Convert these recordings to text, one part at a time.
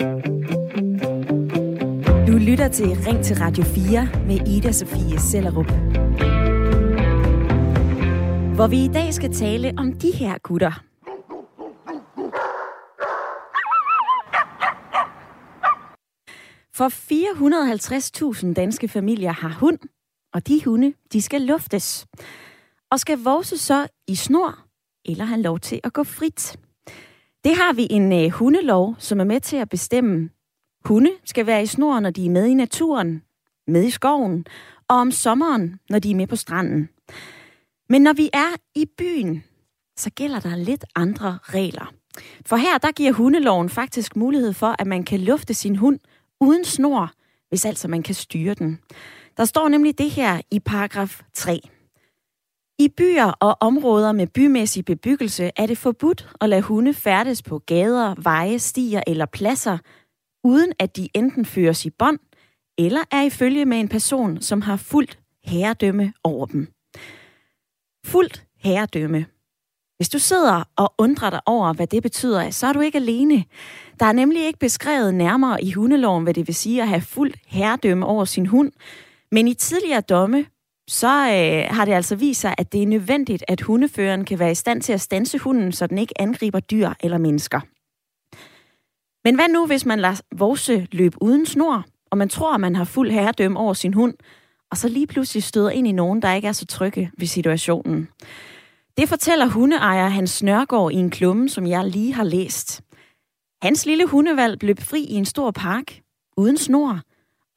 Du lytter til Ring til Radio 4 med Ida Sofie Sellerup. Hvor vi i dag skal tale om de her gutter. For 450.000 danske familier har hund, og de hunde, de skal luftes. Og skal vokse så i snor, eller have lov til at gå frit. Det har vi en øh, hundelov, som er med til at bestemme. Hunde skal være i snor, når de er med i naturen, med i skoven, og om sommeren, når de er med på stranden. Men når vi er i byen, så gælder der lidt andre regler. For her, der giver hundeloven faktisk mulighed for, at man kan lufte sin hund uden snor, hvis altså man kan styre den. Der står nemlig det her i paragraf 3. I byer og områder med bymæssig bebyggelse er det forbudt at lade hunde færdes på gader, veje, stier eller pladser, uden at de enten føres i bånd eller er i følge med en person, som har fuldt herredømme over dem. Fuldt herredømme. Hvis du sidder og undrer dig over, hvad det betyder, så er du ikke alene. Der er nemlig ikke beskrevet nærmere i hundeloven, hvad det vil sige at have fuldt herredømme over sin hund. Men i tidligere domme, så øh, har det altså vist sig, at det er nødvendigt, at hundeføreren kan være i stand til at stanse hunden, så den ikke angriber dyr eller mennesker. Men hvad nu, hvis man lader vorse løbe uden snor, og man tror, at man har fuld herredømme over sin hund, og så lige pludselig støder ind i nogen, der ikke er så trygge ved situationen? Det fortæller hundeejer Hans Nørgaard i en klumme, som jeg lige har læst. Hans lille hundevalg blev fri i en stor park, uden snor,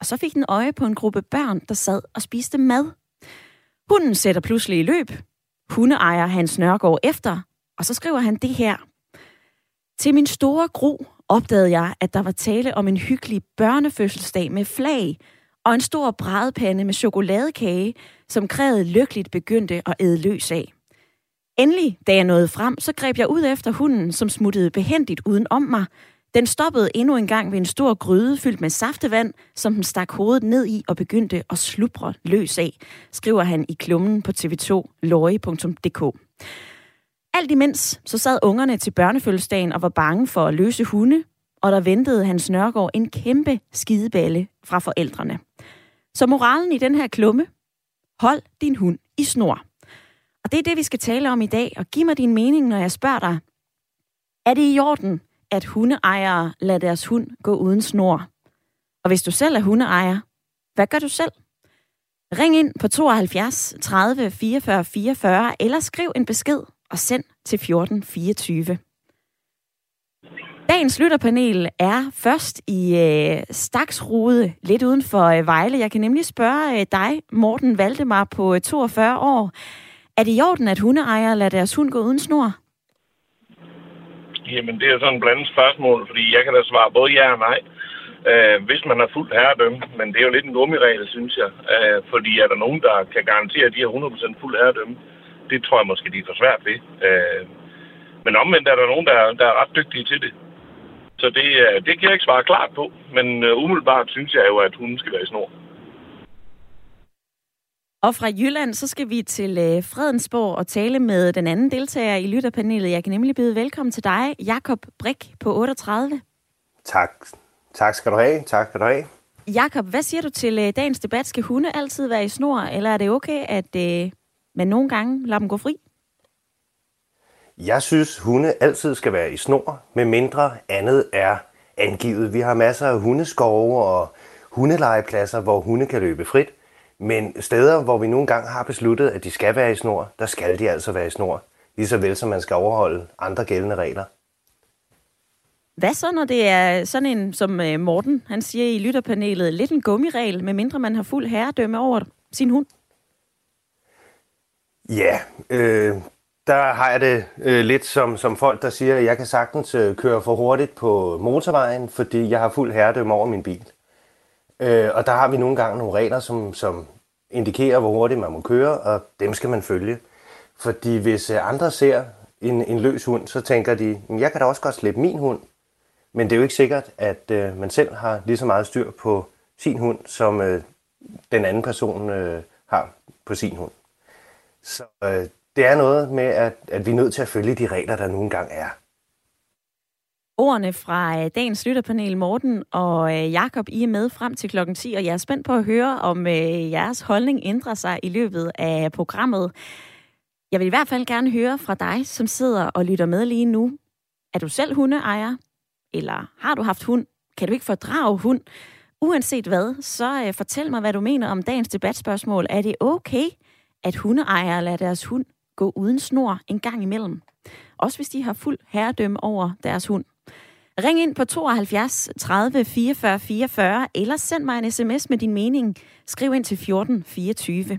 og så fik den øje på en gruppe børn, der sad og spiste mad. Hunden sætter pludselig i løb. Hundeejer Hans Nørgaard efter, og så skriver han det her. Til min store gro opdagede jeg, at der var tale om en hyggelig børnefødselsdag med flag og en stor brædepande med chokoladekage, som krævet lykkeligt begyndte at æde løs af. Endelig, da jeg nåede frem, så greb jeg ud efter hunden, som smuttede behendigt uden om mig. Den stoppede endnu en gang ved en stor gryde fyldt med saftevand, som den stak hovedet ned i og begyndte at slubre løs af, skriver han i klummen på tv2 lorry.dk. Alt imens så sad ungerne til børnefødselsdagen og var bange for at løse hunde, og der ventede Hans Nørgaard en kæmpe skideballe fra forældrene. Så moralen i den her klumme, hold din hund i snor. Og det er det, vi skal tale om i dag, og giv mig din mening, når jeg spørger dig. Er det i orden, at hundeejere lader deres hund gå uden snor? Og hvis du selv er hundeejer, hvad gør du selv? Ring ind på 72 30 44 44 eller skriv en besked og send til 1424. Dagens lytterpanel er først i øh, Staksrude, lidt uden for øh, Vejle. Jeg kan nemlig spørge øh, dig, Morten Valdemar på øh, 42 år. Er det i orden, at hundeejere lader deres hund gå uden snor? Jamen, det er sådan et blandet spørgsmål, fordi jeg kan da svare både ja og nej. Øh, hvis man har fuldt herredømme, men det er jo lidt en gummiregel, synes jeg. Øh, fordi er der nogen, der kan garantere, at de har 100% fuld herredømme? Det tror jeg måske, de er for svært ved. Øh, men omvendt er der nogen, der, der er ret dygtige til det. Så det, øh, det kan jeg ikke svare klart på, men uh, umiddelbart synes jeg jo, at hunden skal være i snor. Og fra Jylland, så skal vi til øh, Fredensborg og tale med den anden deltager i lytterpanelet. Jeg kan nemlig byde velkommen til dig, Jakob Brik på 38. Tak. Tak skal du have. Tak skal du have. Jakob, hvad siger du til øh, dagens debat? Skal hunde altid være i snor, eller er det okay, at øh, man nogle gange lader dem gå fri? Jeg synes, hunde altid skal være i snor, med mindre andet er angivet. Vi har masser af hundeskove og hundelegepladser, hvor hunde kan løbe frit. Men steder, hvor vi nogle gange har besluttet, at de skal være i snor, der skal de altså være i snor. Lige så vel som man skal overholde andre gældende regler. Hvad så, når det er sådan en, som øh, Morten, han siger i lytterpanelet, lidt en gummiregel, medmindre man har fuld herredømme over sin hund? Ja, øh, der har jeg det øh, lidt som, som folk, der siger, at jeg kan sagtens øh, køre for hurtigt på motorvejen, fordi jeg har fuld herredømme over min bil. Øh, og der har vi nogle gange nogle regler, som, som indikerer, hvor hurtigt man må køre, og dem skal man følge. Fordi hvis øh, andre ser en, en løs hund, så tænker de, jeg kan da også godt slippe min hund. Men det er jo ikke sikkert, at øh, man selv har lige så meget styr på sin hund, som øh, den anden person øh, har på sin hund. Så øh, det er noget med, at, at vi er nødt til at følge de regler, der nogle engang er ordene fra øh, dagens lytterpanel. Morten og øh, Jakob, I er med frem til klokken 10, og jeg er spændt på at høre, om øh, jeres holdning ændrer sig i løbet af programmet. Jeg vil i hvert fald gerne høre fra dig, som sidder og lytter med lige nu. Er du selv hundeejer? Eller har du haft hund? Kan du ikke fordrage hund? Uanset hvad, så fortæl mig, hvad du mener om dagens debatspørgsmål. Er det okay, at hundeejere lader deres hund gå uden snor en gang imellem? Også hvis de har fuld herredømme over deres hund. Ring ind på 72 30 44 44, eller send mig en sms med din mening. Skriv ind til 14 24.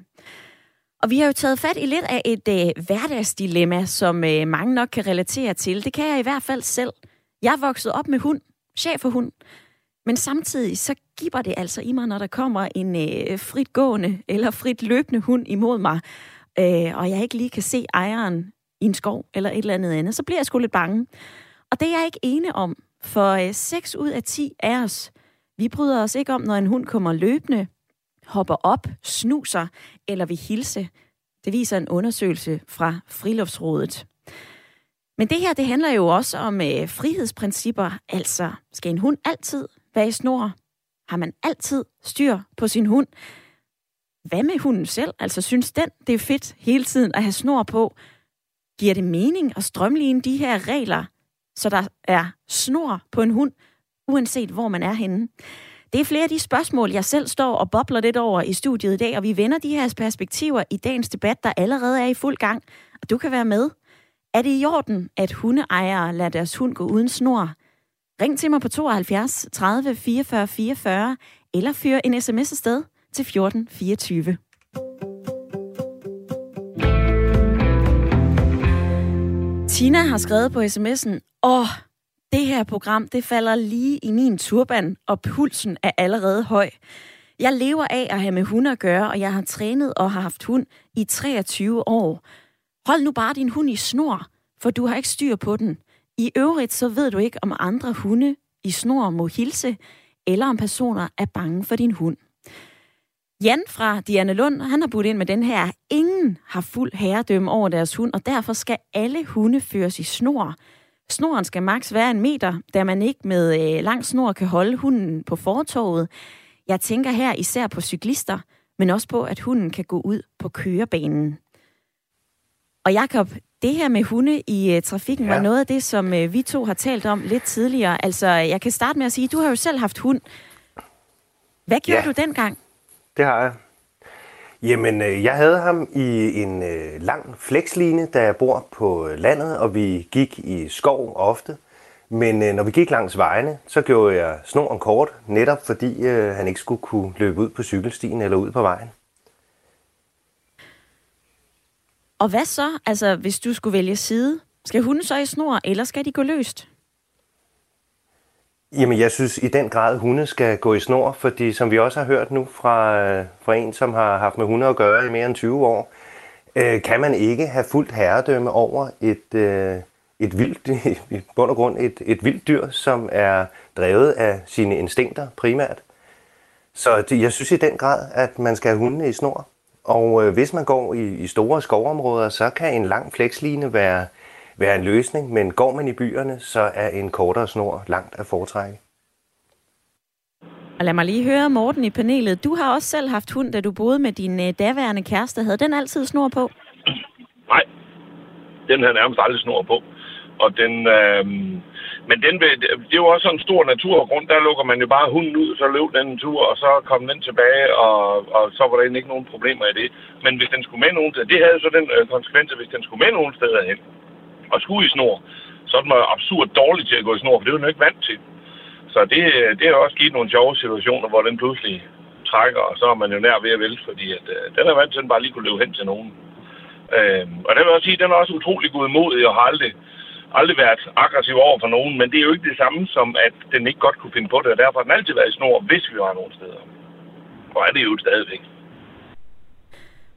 Og vi har jo taget fat i lidt af et øh, hverdagsdilemma, som øh, mange nok kan relatere til. Det kan jeg i hvert fald selv. Jeg er vokset op med hund, chef for hund. Men samtidig så giver det altså i mig, når der kommer en øh, frit gående eller frit løbende hund imod mig, øh, og jeg ikke lige kan se ejeren i en skov eller et eller andet andet, så bliver jeg sgu lidt bange. Og det er jeg ikke ene om. For øh, 6 ud af 10 af os, vi bryder os ikke om, når en hund kommer løbende, hopper op, snuser eller vil hilse. Det viser en undersøgelse fra Friluftsrådet. Men det her, det handler jo også om øh, frihedsprincipper. Altså, skal en hund altid være i snor? Har man altid styr på sin hund? Hvad med hunden selv? Altså, synes den, det er fedt hele tiden at have snor på? Giver det mening at strømligne de her regler, så der er snor på en hund, uanset hvor man er henne. Det er flere af de spørgsmål, jeg selv står og bobler lidt over i studiet i dag, og vi vender de her perspektiver i dagens debat, der allerede er i fuld gang. Og du kan være med. Er det i orden, at hundeejere lader deres hund gå uden snor? Ring til mig på 72 30 44 44, eller fyr en sms afsted til 14 Tina har skrevet på sms'en, åh, det her program, det falder lige i min turban, og pulsen er allerede høj. Jeg lever af at have med hunde at gøre, og jeg har trænet og har haft hund i 23 år. Hold nu bare din hund i snor, for du har ikke styr på den. I øvrigt så ved du ikke, om andre hunde i snor må hilse, eller om personer er bange for din hund. Jan fra Diana Lund, han har budt ind med den her. Ingen har fuld herredømme over deres hund, og derfor skal alle hunde føres i snor. Snoren skal maks være en meter, da man ikke med øh, lang snor kan holde hunden på fortorvet. Jeg tænker her især på cyklister, men også på, at hunden kan gå ud på kørebanen. Og Jakob, det her med hunde i uh, trafikken ja. var noget af det, som uh, vi to har talt om lidt tidligere. Altså, jeg kan starte med at sige, du har jo selv haft hund. Hvad gjorde ja. du dengang? Det har jeg. Jamen, øh, jeg havde ham i en øh, lang flexline, da jeg bor på øh, landet, og vi gik i skov ofte. Men øh, når vi gik langs vejene, så gjorde jeg snoren kort, netop fordi øh, han ikke skulle kunne løbe ud på cykelstien eller ud på vejen. Og hvad så, altså hvis du skulle vælge side? Skal hunden så i snor, eller skal de gå løst? Jamen, jeg synes i den grad, at hunde skal gå i snor, fordi som vi også har hørt nu fra, øh, fra en, som har haft med hunde at gøre i mere end 20 år, øh, kan man ikke have fuldt herredømme over et, øh, et vildt, i bund og grund et, et vildt dyr, som er drevet af sine instinkter primært. Så det, jeg synes i den grad, at man skal have hundene i snor. Og øh, hvis man går i, i store skovområder, så kan en lang fleksline være være en løsning, men går man i byerne, så er en kortere snor langt at foretrække. Og lad mig lige høre, Morten i panelet. Du har også selv haft hund, da du boede med din øh, daværende kæreste. Havde den altid snor på? Nej, den havde nærmest aldrig snor på. Og den, øh, men den, det er jo også sådan en stor naturgrund. Der lukker man jo bare hunden ud, så løb den en tur, og så kom den tilbage, og, og så var der ikke nogen problemer i det. Men hvis den skulle med nogen steder, det havde så den øh, konsekvens, at hvis den skulle med nogen steder hen, og skulle i snor, så er den absurd dårlig til at gå i snor, for det er jo ikke vant til. Så det, det har også givet nogle sjove situationer, hvor den pludselig trækker, og så er man jo nær ved at vælte, fordi at, øh, den er vant til, at den bare lige kunne løbe hen til nogen. Øh, og det vil også sige, at den er også utrolig godmodig og har aldrig, aldrig været aggressiv over for nogen, men det er jo ikke det samme som, at den ikke godt kunne finde på det, og derfor har den altid været i snor, hvis vi var nogen steder. Og er det jo stadigvæk.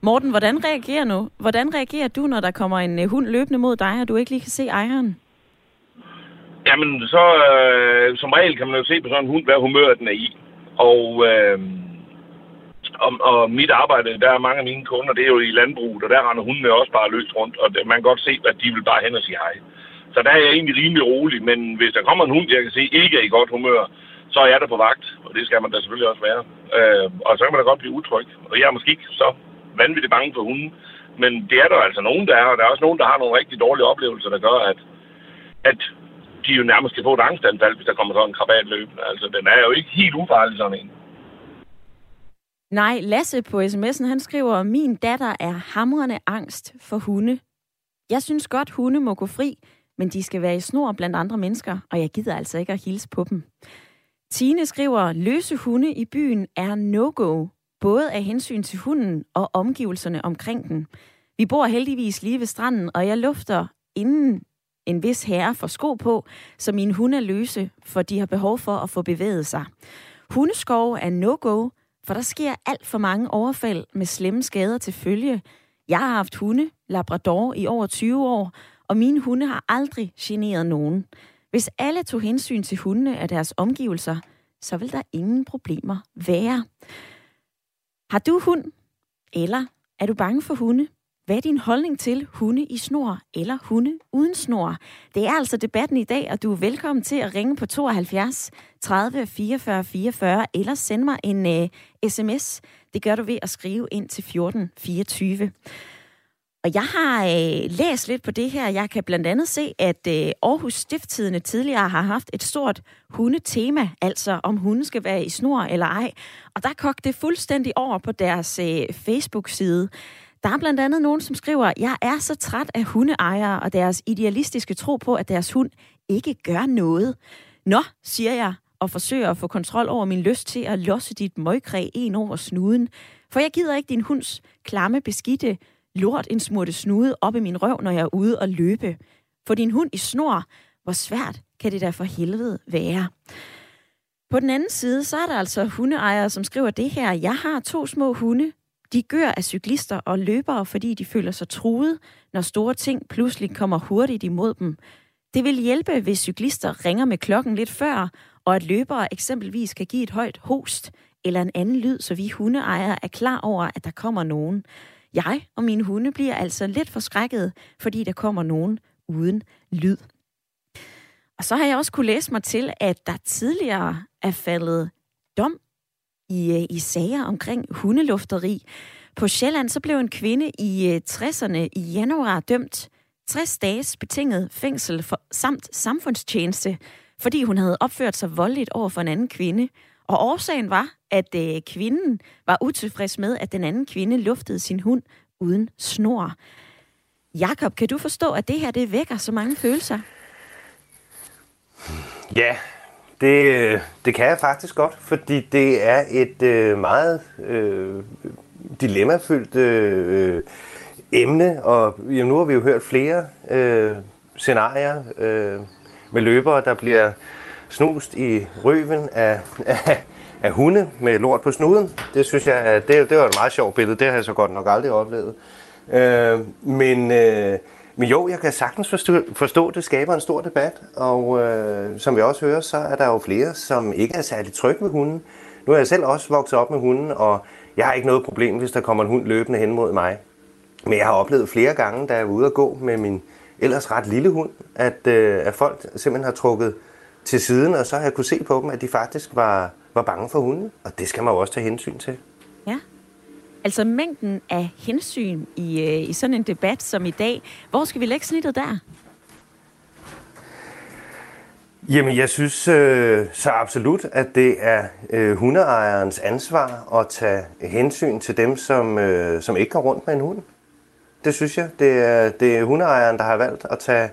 Morten, hvordan reagerer, nu? hvordan reagerer du, når der kommer en øh, hund løbende mod dig, og du ikke lige kan se ejeren? Jamen, så øh, som regel kan man jo se på sådan en hund, hvad humør den er i. Og, øh, og, og mit arbejde, der er mange af mine kunder, det er jo i landbruget, og der render hundene også bare løst rundt, og man kan godt se, at de vil bare hen og sige hej. Så der er jeg egentlig rimelig rolig, men hvis der kommer en hund, jeg kan se ikke er i godt humør, så er jeg der på vagt, og det skal man da selvfølgelig også være. Øh, og så kan man da godt blive utryg. Og jeg er måske ikke så vanvittigt bange for hunden, men det er der altså nogen, der er, og der er også nogen, der har nogle rigtig dårlige oplevelser, der gør, at, at de jo nærmest kan få et angstanfald, hvis der kommer sådan en krabat løbende. Altså, den er jo ikke helt ufarlig, sådan en. Nej, Lasse på sms'en, han skriver, min datter er hamrende angst for hunde. Jeg synes godt, hunde må gå fri, men de skal være i snor blandt andre mennesker, og jeg gider altså ikke at hilse på dem. Tine skriver, løse hunde i byen er no-go, både af hensyn til hunden og omgivelserne omkring den. Vi bor heldigvis lige ved stranden, og jeg lufter inden en vis herre får sko på, så mine hunde er løse, for de har behov for at få bevæget sig. Hundeskov er no-go, for der sker alt for mange overfald med slemme skader til følge. Jeg har haft hunde, Labrador, i over 20 år, og mine hunde har aldrig generet nogen. Hvis alle tog hensyn til hundene af deres omgivelser, så vil der ingen problemer være. Har du hund? Eller er du bange for hunde? Hvad er din holdning til hunde i snor eller hunde uden snor? Det er altså debatten i dag, og du er velkommen til at ringe på 72 30 44 44 eller sende mig en øh, uh, sms. Det gør du ved at skrive ind til 14 24. Og jeg har øh, læst lidt på det her. Jeg kan blandt andet se, at øh, Aarhus Stifttidene tidligere har haft et stort hundetema, altså om hunden skal være i snor eller ej. Og der kogte det fuldstændig over på deres øh, Facebook-side. Der er blandt andet nogen, som skriver, jeg er så træt af hundeejere og deres idealistiske tro på, at deres hund ikke gør noget. Nå, siger jeg, og forsøger at få kontrol over min lyst til at losse dit møgkræ en over snuden. For jeg gider ikke din hunds klamme, beskidte lort en smurte snude op i min røv, når jeg er ude og løbe. For din hund i snor, hvor svært kan det da for helvede være? På den anden side, så er der altså hundeejere, som skriver det her. Jeg har to små hunde. De gør af cyklister og løbere, fordi de føler sig truet, når store ting pludselig kommer hurtigt imod dem. Det vil hjælpe, hvis cyklister ringer med klokken lidt før, og at løbere eksempelvis kan give et højt host eller en anden lyd, så vi hundeejere er klar over, at der kommer nogen. Jeg og mine hunde bliver altså lidt forskrækket, fordi der kommer nogen uden lyd. Og så har jeg også kunne læse mig til, at der tidligere er faldet dom i, øh, i sager omkring hundelufteri. På Sjælland så blev en kvinde i øh, 60'erne i januar dømt 60 dages betinget fængsel for, samt samfundstjeneste, fordi hun havde opført sig voldeligt over for en anden kvinde. Og årsagen var, at øh, kvinden var utilfreds med, at den anden kvinde luftede sin hund uden snor. Jakob, kan du forstå, at det her det vækker så mange følelser? Ja, det, øh, det kan jeg faktisk godt, fordi det er et øh, meget øh, dilemmafyldt øh, emne, og jamen, nu har vi jo hørt flere øh, scenarier øh, med løbere, der bliver snust i røven af, af, af hunde med lort på snuden. Det synes jeg, det, det var et meget sjovt billede. Det har jeg så godt nok aldrig oplevet. Øh, men, øh, men jo, jeg kan sagtens forstå, forstå, det skaber en stor debat. Og øh, som vi også hører, så er der jo flere, som ikke er særlig trygge ved hunden. Nu er jeg selv også vokset op med hunden, og jeg har ikke noget problem, hvis der kommer en hund løbende hen mod mig. Men jeg har oplevet flere gange, da jeg var ude at gå med min ellers ret lille hund, at, øh, at folk simpelthen har trukket til siden, og så har jeg kunne se på dem, at de faktisk var, var bange for hunde. Og det skal man jo også tage hensyn til. Ja. Altså mængden af hensyn i, øh, i sådan en debat som i dag. Hvor skal vi lægge snittet der? Jamen, jeg synes øh, så absolut, at det er øh, hundeejerens ansvar at tage hensyn til dem, som, øh, som ikke går rundt med en hund. Det synes jeg. Det er, det er hundeejeren, der har valgt at tage,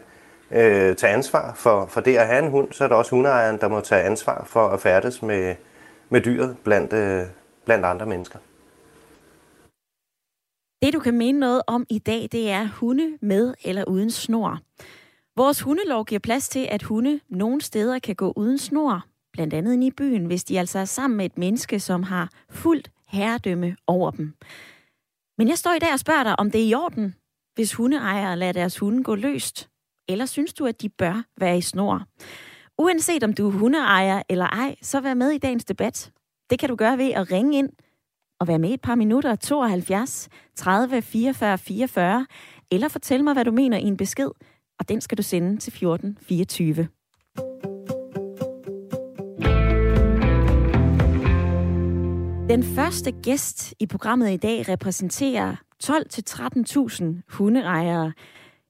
øh, tage ansvar for, for det at have en hund. Så er det også hundeejeren, der må tage ansvar for at færdes med, med dyret blandt, øh, blandt andre mennesker. Det, du kan mene noget om i dag, det er hunde med eller uden snor. Vores hundelov giver plads til, at hunde nogle steder kan gå uden snor, blandt andet i byen, hvis de altså er sammen med et menneske, som har fuldt herredømme over dem. Men jeg står i dag og spørger dig, om det er i orden, hvis hundeejere lader deres hunde gå løst. Eller synes du, at de bør være i snor? Uanset om du er hundeejer eller ej, så vær med i dagens debat. Det kan du gøre ved at ringe ind og være med et par minutter 72 30 44 44, eller fortæl mig, hvad du mener i en besked og den skal du sende til 14 24. Den første gæst i programmet i dag repræsenterer 12-13.000 hundeejere.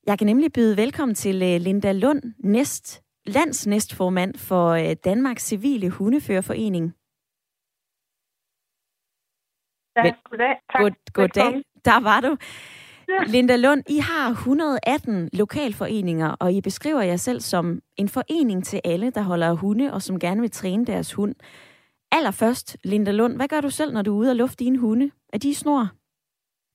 Jeg kan nemlig byde velkommen til øh, Linda Lund, næst, landsnæstformand for øh, Danmarks Civile Hundeførerforening. Ja, goddag. Tak. God, goddag. Der var du. Linda Lund, I har 118 lokalforeninger, og I beskriver jer selv som en forening til alle, der holder hunde og som gerne vil træne deres hund. Allerførst, Linda Lund, hvad gør du selv, når du er ude og lufte dine hunde? Er de snor?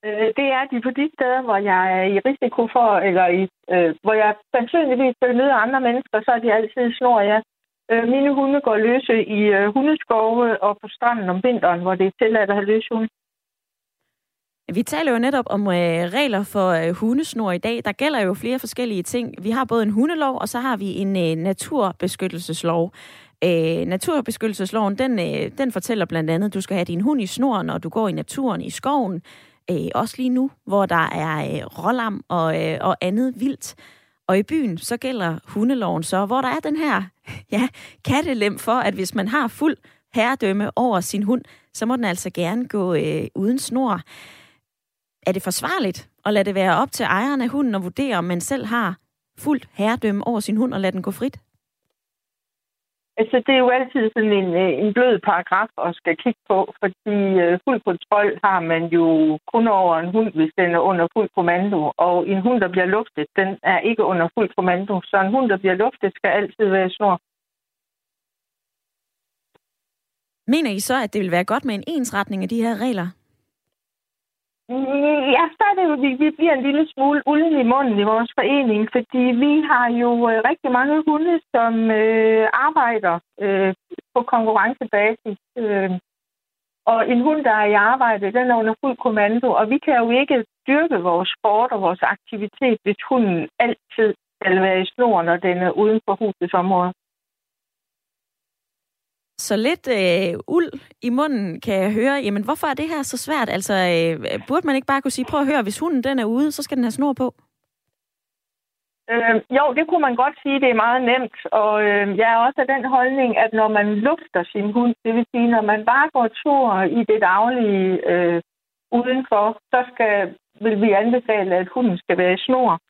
Øh, det er de på de steder, hvor jeg er i risiko for, eller i, øh, hvor jeg sandsynligvis vil møde andre mennesker, så er de altid snor, ja. Øh, mine hunde går løse i øh, hundeskove og på stranden om vinteren, hvor det er tilladt at have løse hunde. Vi taler jo netop om øh, regler for øh, hundesnor i dag. Der gælder jo flere forskellige ting. Vi har både en hundelov, og så har vi en øh, naturbeskyttelseslov. Øh, naturbeskyttelsesloven, den, øh, den fortæller blandt andet, at du skal have din hund i snor, når du går i naturen, i skoven. Øh, også lige nu, hvor der er øh, rålam og, øh, og andet vildt. Og i byen, så gælder hundeloven så, hvor der er den her ja, kattelem for, at hvis man har fuld herredømme over sin hund, så må den altså gerne gå øh, uden snor. Er det forsvarligt at lade det være op til ejeren af hunden at vurdere, om man selv har fuldt herredømme over sin hund og lade den gå frit? Altså, det er jo altid sådan en, øh, en blød paragraf at skal kigge på, fordi øh, fuld kontrol har man jo kun over en hund, hvis den er under fuld kommando. Og en hund, der bliver luftet, den er ikke under fuld kommando. Så en hund, der bliver luftet, skal altid være snor. Mener I så, at det vil være godt med en ensretning af de her regler? Ja, så er det jo, vi, vi bliver en lille smule ulden i munden i vores forening, fordi vi har jo øh, rigtig mange hunde, som øh, arbejder øh, på konkurrencebasis. Øh, og en hund, der er i arbejde, den er under fuld kommando, og vi kan jo ikke dyrke vores sport og vores aktivitet, hvis hunden altid skal være i snor, når den er uden for husets område. Så lidt øh, uld i munden kan jeg høre. Jamen, hvorfor er det her så svært? Altså, øh, burde man ikke bare kunne sige, prøv at høre, hvis hunden den er ude, så skal den have snor på? Øh, jo, det kunne man godt sige, det er meget nemt. Og øh, jeg er også af den holdning, at når man lufter sin hund, det vil sige, når man bare går tur i det daglige øh, udenfor, så skal, vil vi anbefale, at hunden skal være i snor.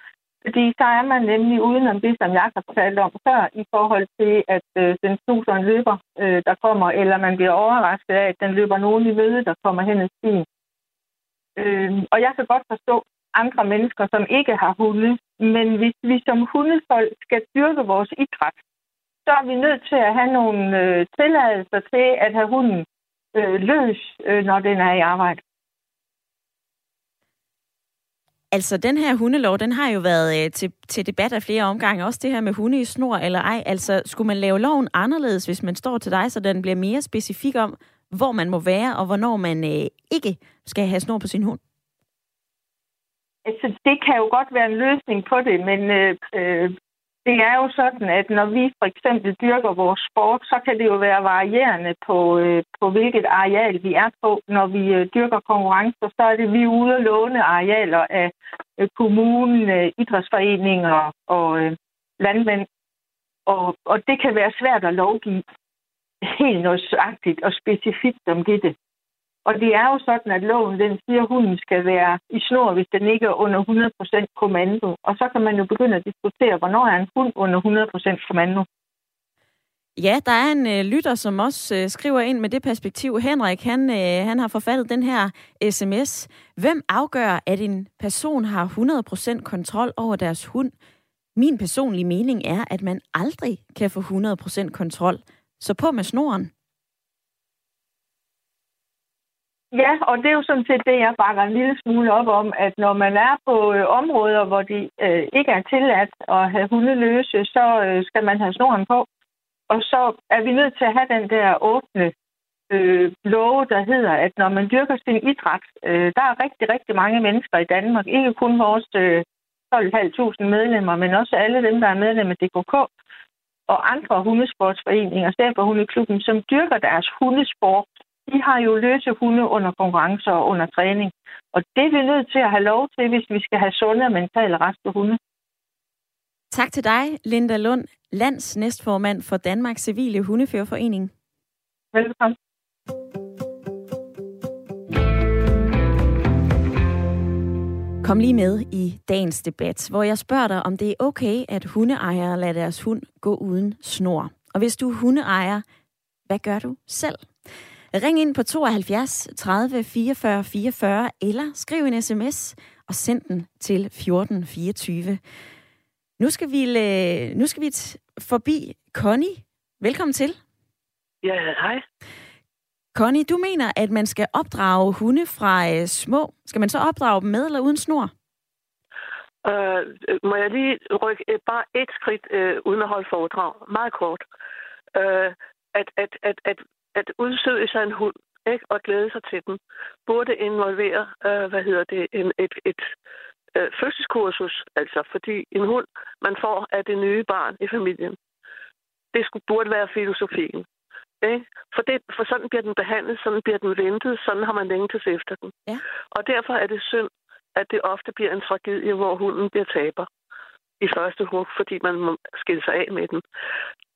Fordi så er man nemlig udenom det, som jeg har talt om før, i forhold til, at øh, den snuser en løber, øh, der kommer, eller man bliver overrasket af, at den løber nogen i møde, der kommer hen i stien. Øh, og jeg kan godt forstå andre mennesker, som ikke har hunde, men hvis vi som hundefolk skal dyrke vores idræt, så er vi nødt til at have nogle øh, tilladelser til at have hunden øh, løs, øh, når den er i arbejde. Altså, den her hundelov, den har jo været øh, til, til debat af flere omgange. Også det her med hunde i snor eller ej. Altså, skulle man lave loven anderledes, hvis man står til dig, så den bliver mere specifik om, hvor man må være, og hvornår man øh, ikke skal have snor på sin hund? Altså, det kan jo godt være en løsning på det, men øh, øh det er jo sådan, at når vi for eksempel dyrker vores sport, så kan det jo være varierende på, øh, på hvilket areal vi er på. Når vi øh, dyrker konkurrencer, så er det vi ude at låne arealer af øh, kommunen, øh, idrætsforeninger og øh, landmænd. Og, og det kan være svært at lovgive helt nøjagtigt og specifikt om det. Og det er jo sådan, at loven den siger, at hunden skal være i snor, hvis den ikke er under 100% kommando. Og så kan man jo begynde at diskutere, hvornår er en hund under 100% kommando. Ja, der er en øh, lytter, som også øh, skriver ind med det perspektiv. Henrik, han, øh, han har forfattet den her sms. Hvem afgør, at en person har 100% kontrol over deres hund? Min personlige mening er, at man aldrig kan få 100% kontrol. Så på med snoren. Ja, og det er jo sådan set det, jeg bakker en lille smule op om, at når man er på øh, områder, hvor det øh, ikke er tilladt at have hundeløse, så øh, skal man have snoren på. Og så er vi nødt til at have den der åbne øh, love, der hedder, at når man dyrker sin idræt, øh, der er rigtig, rigtig mange mennesker i Danmark, ikke kun vores øh, 12.500 medlemmer, men også alle dem, der er medlem af DKK, og andre hundesportsforeninger, Hundeklubben, som dyrker deres hundesport de har jo løse hunde under konkurrencer og under træning. Og det er vi nødt til at have lov til, hvis vi skal have sunde og mentale raske hunde. Tak til dig, Linda Lund, lands næstformand for Danmarks Civile Hundeførerforening. Velkommen. Kom lige med i dagens debat, hvor jeg spørger dig, om det er okay, at hundeejere lader deres hund gå uden snor. Og hvis du er hundeejer, hvad gør du selv? Ring ind på 72 30 44 44 eller skriv en sms og send den til 14 24. Nu skal vi, nu skal vi forbi Connie. Velkommen til. Ja, hej. Connie, du mener, at man skal opdrage hunde fra øh, små. Skal man så opdrage dem med eller uden snor? Øh, må jeg lige rykke et, bare et skridt øh, uden at holde foredrag? Meget kort. Øh, at, at, at, at, at udsøge sig en hund ikke, og glæde sig til den, burde involvere, øh, hvad hedder det, en, et, et øh, fødselskursus, altså fordi en hund, man får af det nye barn i familien. Det skulle, burde være filosofien. Ikke? For, det, for sådan bliver den behandlet, sådan bliver den ventet, sådan har man længtes efter den. Ja. Og derfor er det synd, at det ofte bliver en tragedie, hvor hunden bliver taber i første hug, fordi man må skille sig af med den.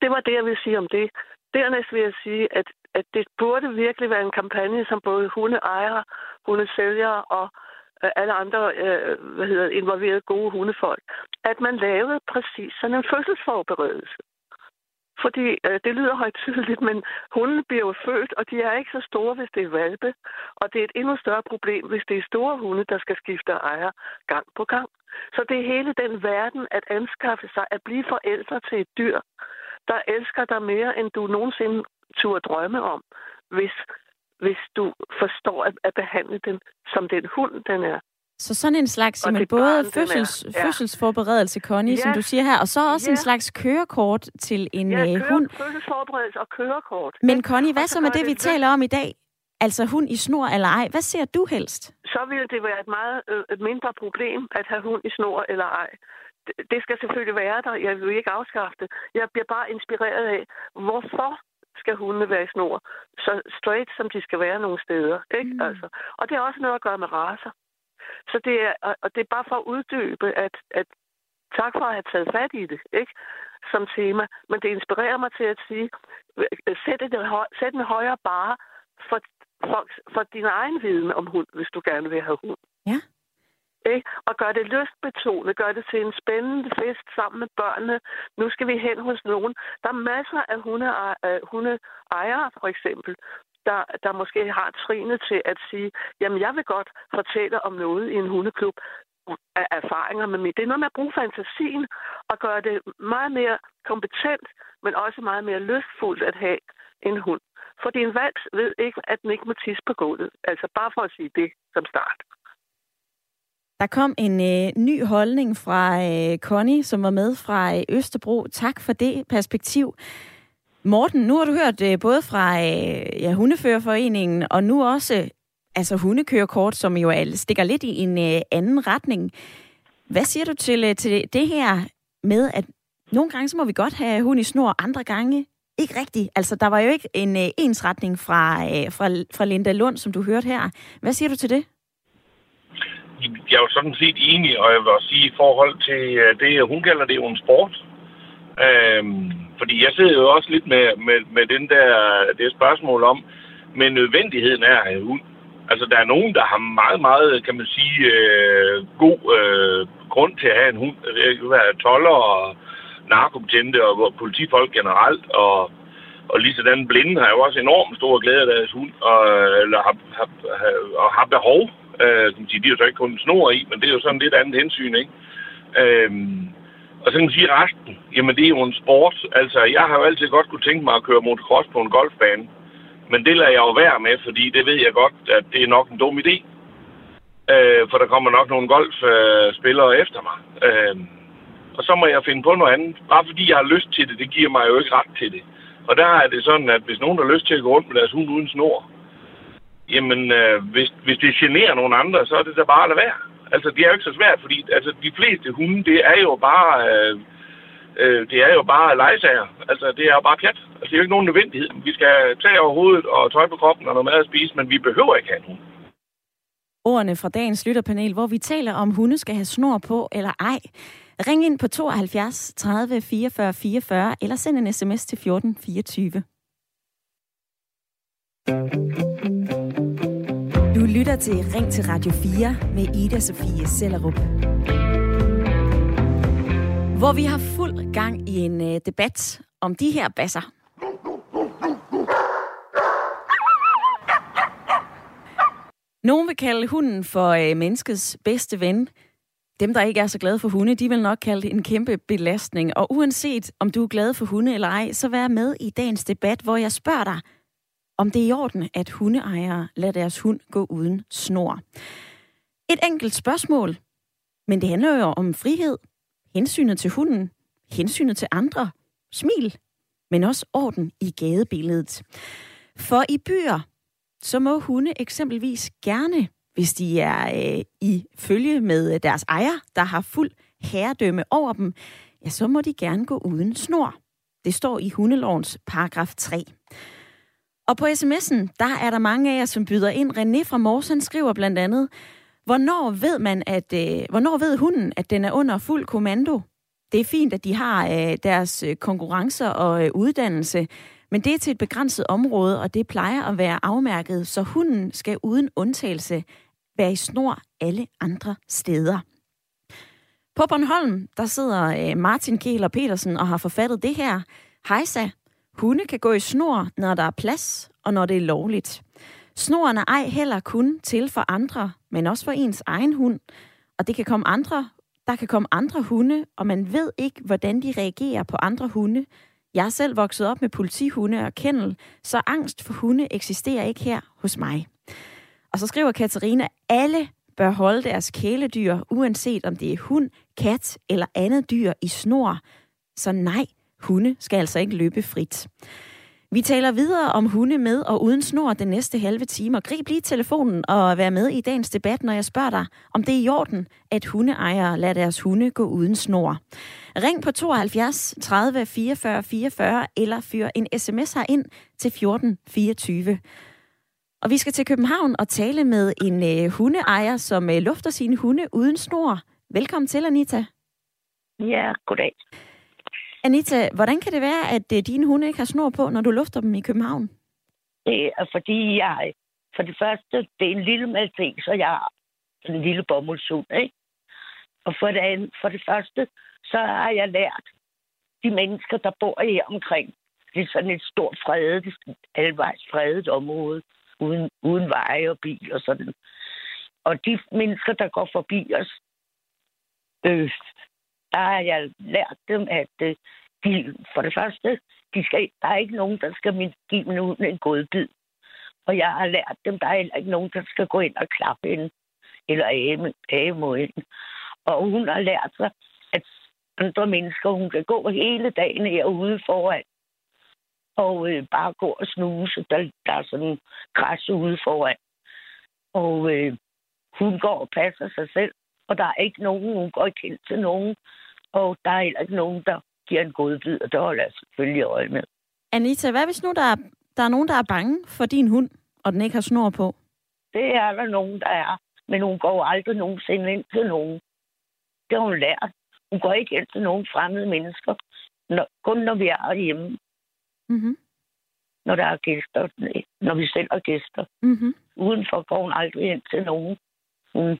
Det var det, jeg vil sige om det. Dernæst vil jeg sige, at, at det burde virkelig være en kampagne, som både hundeejere, hundesælgere og øh, alle andre øh, hvad hedder, involverede gode hundefolk, at man lavede præcis sådan en fødselsforberedelse. Fordi øh, det lyder højtydeligt, men hunden bliver jo født, og de er ikke så store, hvis det er valpe. Og det er et endnu større problem, hvis det er store hunde, der skal skifte ejer gang på gang. Så det er hele den verden at anskaffe sig, at blive forældre til et dyr, der elsker dig mere, end du nogensinde turde drømme om, hvis, hvis du forstår at, at behandle den som den hund, den er. Så sådan en slags jamen, både barn, fødsels, ja. fødselsforberedelse, Connie, ja. som du siger her, og så også ja. en slags kørekort til en ja, øh, køre, hund. fødselsforberedelse og kørekort. Men Connie, hvad så med det, vi det taler om i dag? Altså hund i snor eller ej. Hvad ser du helst? Så vil det være et meget øh, et mindre problem at have hund i snor eller ej. Det skal selvfølgelig være der. Jeg vil ikke afskaffe det. Jeg bliver bare inspireret af, hvorfor skal hundene være i snor? Så straight, som de skal være nogle steder. Ikke? Mm. Altså. Og det har også noget at gøre med raser. Så det er, og det er bare for at uddybe, at, at tak for at have taget fat i det, ikke? Som tema. Men det inspirerer mig til at sige, sæt, et, sæt en højere bare for, for, for din egen viden om hund, hvis du gerne vil have hund. Ja. Ikke? Og gør det lystbetonet, gør det til en spændende fest sammen med børnene. Nu skal vi hen hos nogen. Der er masser af øh, hundeejere, for eksempel, der, der måske har trinet til at sige, jamen jeg vil godt fortælle om noget i en hundeklub af erfaringer med mig. Det er noget med at bruge fantasien og gøre det meget mere kompetent, men også meget mere lystfuldt at have en hund. Fordi en valg ved ikke, at den ikke må tisse på gulvet. Altså bare for at sige det som start. Der kom en øh, ny holdning fra øh, Connie, som var med fra øh, Østerbro. Tak for det perspektiv. Morten, nu har du hørt øh, både fra øh, ja, Hundeførerforeningen og nu også øh, altså hundekørekort, som jo stikker lidt i en øh, anden retning. Hvad siger du til, øh, til det her med, at nogle gange så må vi godt have hund i snor, andre gange ikke rigtigt. Altså, der var jo ikke en øh, ensretning fra, øh, fra, fra Linda Lund, som du hørte her. Hvad siger du til det? Jeg er jo sådan set enig, og jeg vil også sige i forhold til øh, det, hun kalder det jo en sport. Øhm, fordi jeg sidder jo også lidt med, med, med den der, det spørgsmål om, men nødvendigheden er at have hund. Altså, der er nogen, der har meget, meget, kan man sige, øh, god øh, grund til at have en hund. Det kan være toller og narkobetjente og politifolk generelt, og, og lige sådan blinde har jo også enormt stor glæde af deres hund, og, eller har, har, har, og har behov. Øh, kan man sige, de er jo så ikke kun snor i, men det er jo sådan lidt andet hensyn, ikke? Øh, og så kan man sige resten, jamen det er jo en sport. Altså, jeg har jo altid godt kunne tænke mig at køre motocross på en golfbane. Men det lader jeg jo være med, fordi det ved jeg godt, at det er nok en dum idé. Øh, for der kommer nok nogle golfspillere øh, efter mig. Øh, og så må jeg finde på noget andet. Bare fordi jeg har lyst til det, det giver mig jo ikke ret til det. Og der er det sådan, at hvis nogen har lyst til at gå rundt med deres hund uden snor, jamen øh, hvis, hvis det generer nogen andre, så er det da bare at lade være. Altså, det er jo ikke så svært, fordi altså, de fleste hunde, det er jo bare... Øh, øh, det er jo bare legesager. Altså, det er jo bare pjat. Altså, det er jo ikke nogen nødvendighed. Vi skal tage over hovedet og tøj på kroppen og noget mad at spise, men vi behøver ikke have en hund. Ordene fra dagens lytterpanel, hvor vi taler om hunde skal have snor på eller ej. Ring ind på 72 30 44 44, eller send en sms til 14 24. Du lytter til Ring til Radio 4 med Ida Sofie Sellerup. Hvor vi har fuld gang i en øh, debat om de her basser. Nogen vil kalde hunden for øh, menneskets bedste ven. Dem, der ikke er så glade for hunde, de vil nok kalde det en kæmpe belastning. Og uanset om du er glad for hunde eller ej, så vær med i dagens debat, hvor jeg spørger dig, om det er i orden, at hundeejere lader deres hund gå uden snor. Et enkelt spørgsmål, men det handler jo om frihed, hensynet til hunden, hensynet til andre, smil, men også orden i gadebilledet. For i byer, så må hunde eksempelvis gerne, hvis de er øh, i følge med deres ejer, der har fuld herredømme over dem, ja, så må de gerne gå uden snor. Det står i hundelovens paragraf 3. Og på sms'en, der er der mange af jer, som byder ind. René fra Morsen skriver blandt andet, hvornår ved man, at, øh, hvornår ved hunden, at den er under fuld kommando? Det er fint, at de har øh, deres øh, konkurrencer og øh, uddannelse, men det er til et begrænset område, og det plejer at være afmærket, så hunden skal uden undtagelse være i snor alle andre steder. På Bornholm, der sidder øh, Martin Kehler Petersen og har forfattet det her. Hejsa, hunde kan gå i snor, når der er plads, og når det er lovligt. Snoren er ej heller kun til for andre, men også for ens egen hund. Og det kan komme andre, der kan komme andre hunde, og man ved ikke, hvordan de reagerer på andre hunde. Jeg er selv vokset op med politihunde og kennel, så angst for hunde eksisterer ikke her hos mig. Og så skriver Katarina, alle bør holde deres kæledyr, uanset om det er hund, kat eller andet dyr i snor. Så nej, hunde skal altså ikke løbe frit. Vi taler videre om hunde med og uden snor den næste halve time. Og grib lige telefonen og vær med i dagens debat, når jeg spørger dig, om det er i orden, at hundeejere lader deres hunde gå uden snor. Ring på 72 30 44 44 eller fyr en sms ind til 14 24. Og vi skal til København og tale med en øh, hundeejer, som øh, lufter sine hunde uden snor. Velkommen til, Anita. Ja, goddag. Anita, hvordan kan det være, at øh, dine hunde ikke har snor på, når du lufter dem i København? Det er altså, fordi, jeg for det første, det er en lille maltes, så jeg har en lille bomuldshund, ikke? Og for det, andet, for det første, så har jeg lært de mennesker, der bor her omkring. Det er sådan et stort fredet, alvejs fredet område, uden, uden veje og bil og sådan. Og de mennesker, der går forbi os, øh, der har jeg lært dem, at øh, de, for det første, de skal, der er ikke nogen, der skal give dem en godbid. Og jeg har lært dem, der er heller ikke nogen, der skal gå ind og klappe hende, eller æge mod hende. Og hun har lært sig, at andre mennesker, hun kan gå hele dagen herude foran, og øh, bare gå og snuse. Der, der er sådan græs ude foran. Og øh, hun går og passer sig selv, og der er ikke nogen, hun går ikke ind til nogen, og der er heller ikke nogen, der giver en god bid, og det holder jeg selvfølgelig øje med. Anita, hvad hvis nu der er, der er nogen, der er bange for din hund, og den ikke har snor på? Det er der nogen, der er, men hun går aldrig nogensinde ind til nogen. Det har hun lært. Hun går ikke ind til nogen fremmede mennesker, når, kun når vi er hjemme. Mm-hmm. Når der er gæster, når vi selv er gæster. Mm-hmm. Udenfor går hun aldrig ind til nogen. Hun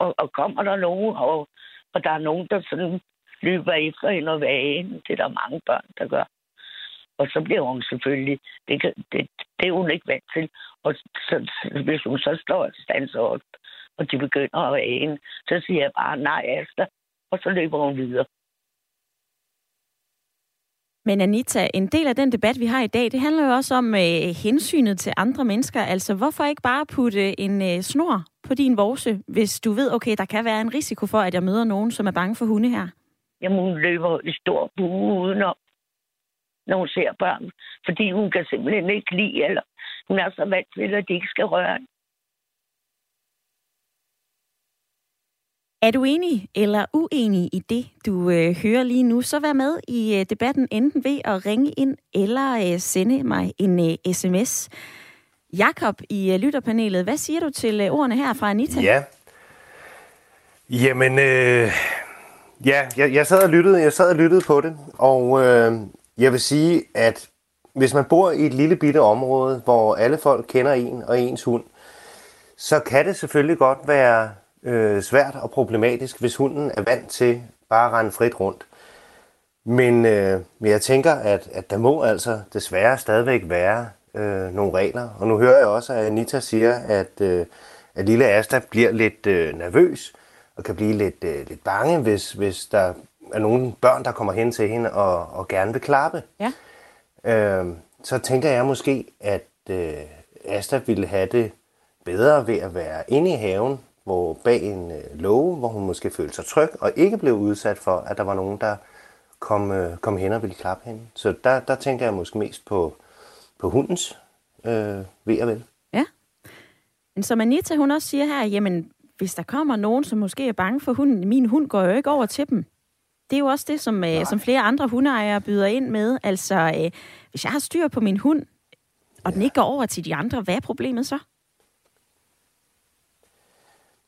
og, og kommer der nogen, og, og der er nogen, der sådan løber efter hende og vagen. Det er der mange børn, der gør. Og så bliver hun selvfølgelig, det, kan, det, det er hun ikke vant til. Og så, hvis hun så står og standser op, og de begynder at vage så siger jeg bare nej Asta, og så løber hun videre. Men Anita, en del af den debat, vi har i dag, det handler jo også om øh, hensynet til andre mennesker. Altså, hvorfor ikke bare putte en øh, snor på din vorse, hvis du ved, okay, der kan være en risiko for, at jeg møder nogen, som er bange for hunde her? Jamen, hun løber i stor bue udenom, når hun ser børn. Fordi hun kan simpelthen ikke lide, eller hun er så vant til, at de ikke skal røre Er du enig eller uenig i det, du øh, hører lige nu, så vær med i øh, debatten enten ved at ringe ind eller øh, sende mig en øh, sms. Jakob i øh, lytterpanelet, hvad siger du til øh, ordene her fra Anita? Ja. Jamen, øh, ja, jeg, jeg, sad og lyttede, jeg sad og lyttede på det, og øh, jeg vil sige, at hvis man bor i et lille bitte område, hvor alle folk kender en og ens hund, så kan det selvfølgelig godt være øh, svært og problematisk, hvis hunden er vant til bare at rende frit rundt. Men, øh, men jeg tænker, at, at der må altså desværre stadigvæk være øh, nogle regler. Og nu hører jeg også, at Anita siger, at, øh, at lille Asta bliver lidt øh, nervøs og kan blive lidt, øh, lidt bange, hvis, hvis der er nogle børn, der kommer hen til hende og, og gerne vil klappe. Ja. Øh, så tænker jeg måske, at øh, Asta ville have det bedre ved at være inde i haven, hvor bag en øh, låge, hvor hun måske følte sig tryg, og ikke blev udsat for, at der var nogen, der kom, øh, kom hen og ville klappe hende. Så der, der tænker jeg måske mest på, på hundens øh, ved og vel. Ja. Men som Anita, hun også siger her, jamen, hvis der kommer nogen, som måske er bange for hunden, min hund går jo ikke over til dem. Det er jo også det, som, øh, som flere andre hundeejere byder ind med. Altså, øh, hvis jeg har styr på min hund, og den ikke går over til de andre, hvad er problemet så?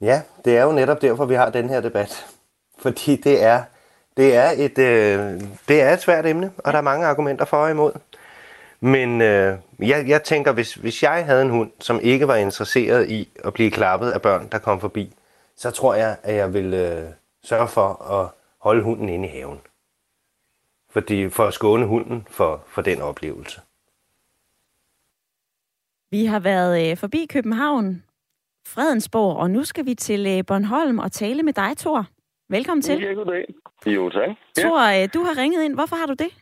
Ja, det er jo netop derfor, vi har den her debat. Fordi det er, det er, et, øh, det er et svært emne, og der er mange argumenter for og imod. Men øh, jeg, jeg tænker, hvis, hvis jeg havde en hund, som ikke var interesseret i at blive klappet af børn, der kom forbi, så tror jeg, at jeg ville øh, sørge for at holde hunden inde i haven. Fordi, for at skåne hunden for, for den oplevelse. Vi har været øh, forbi København, Fredensborg, og nu skal vi til øh, Bornholm og tale med dig, Thor. Velkommen til. Ja, goddag. Jo, tak. Thor, øh, du har ringet ind. Hvorfor har du det?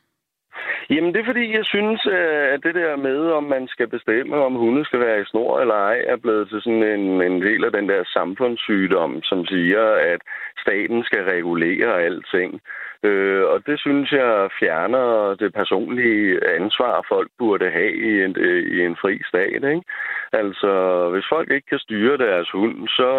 Jamen, det er fordi, jeg synes, øh, at det der med, om man skal bestemme, om hunde skal være i snor eller ej, er blevet til sådan en, en del af den der samfundssygdom, som siger, at staten skal regulere alting. Øh, og det synes jeg fjerner det personlige ansvar, folk burde have i en, øh, i en fri stat. Ikke? Altså, hvis folk ikke kan styre deres hund, så,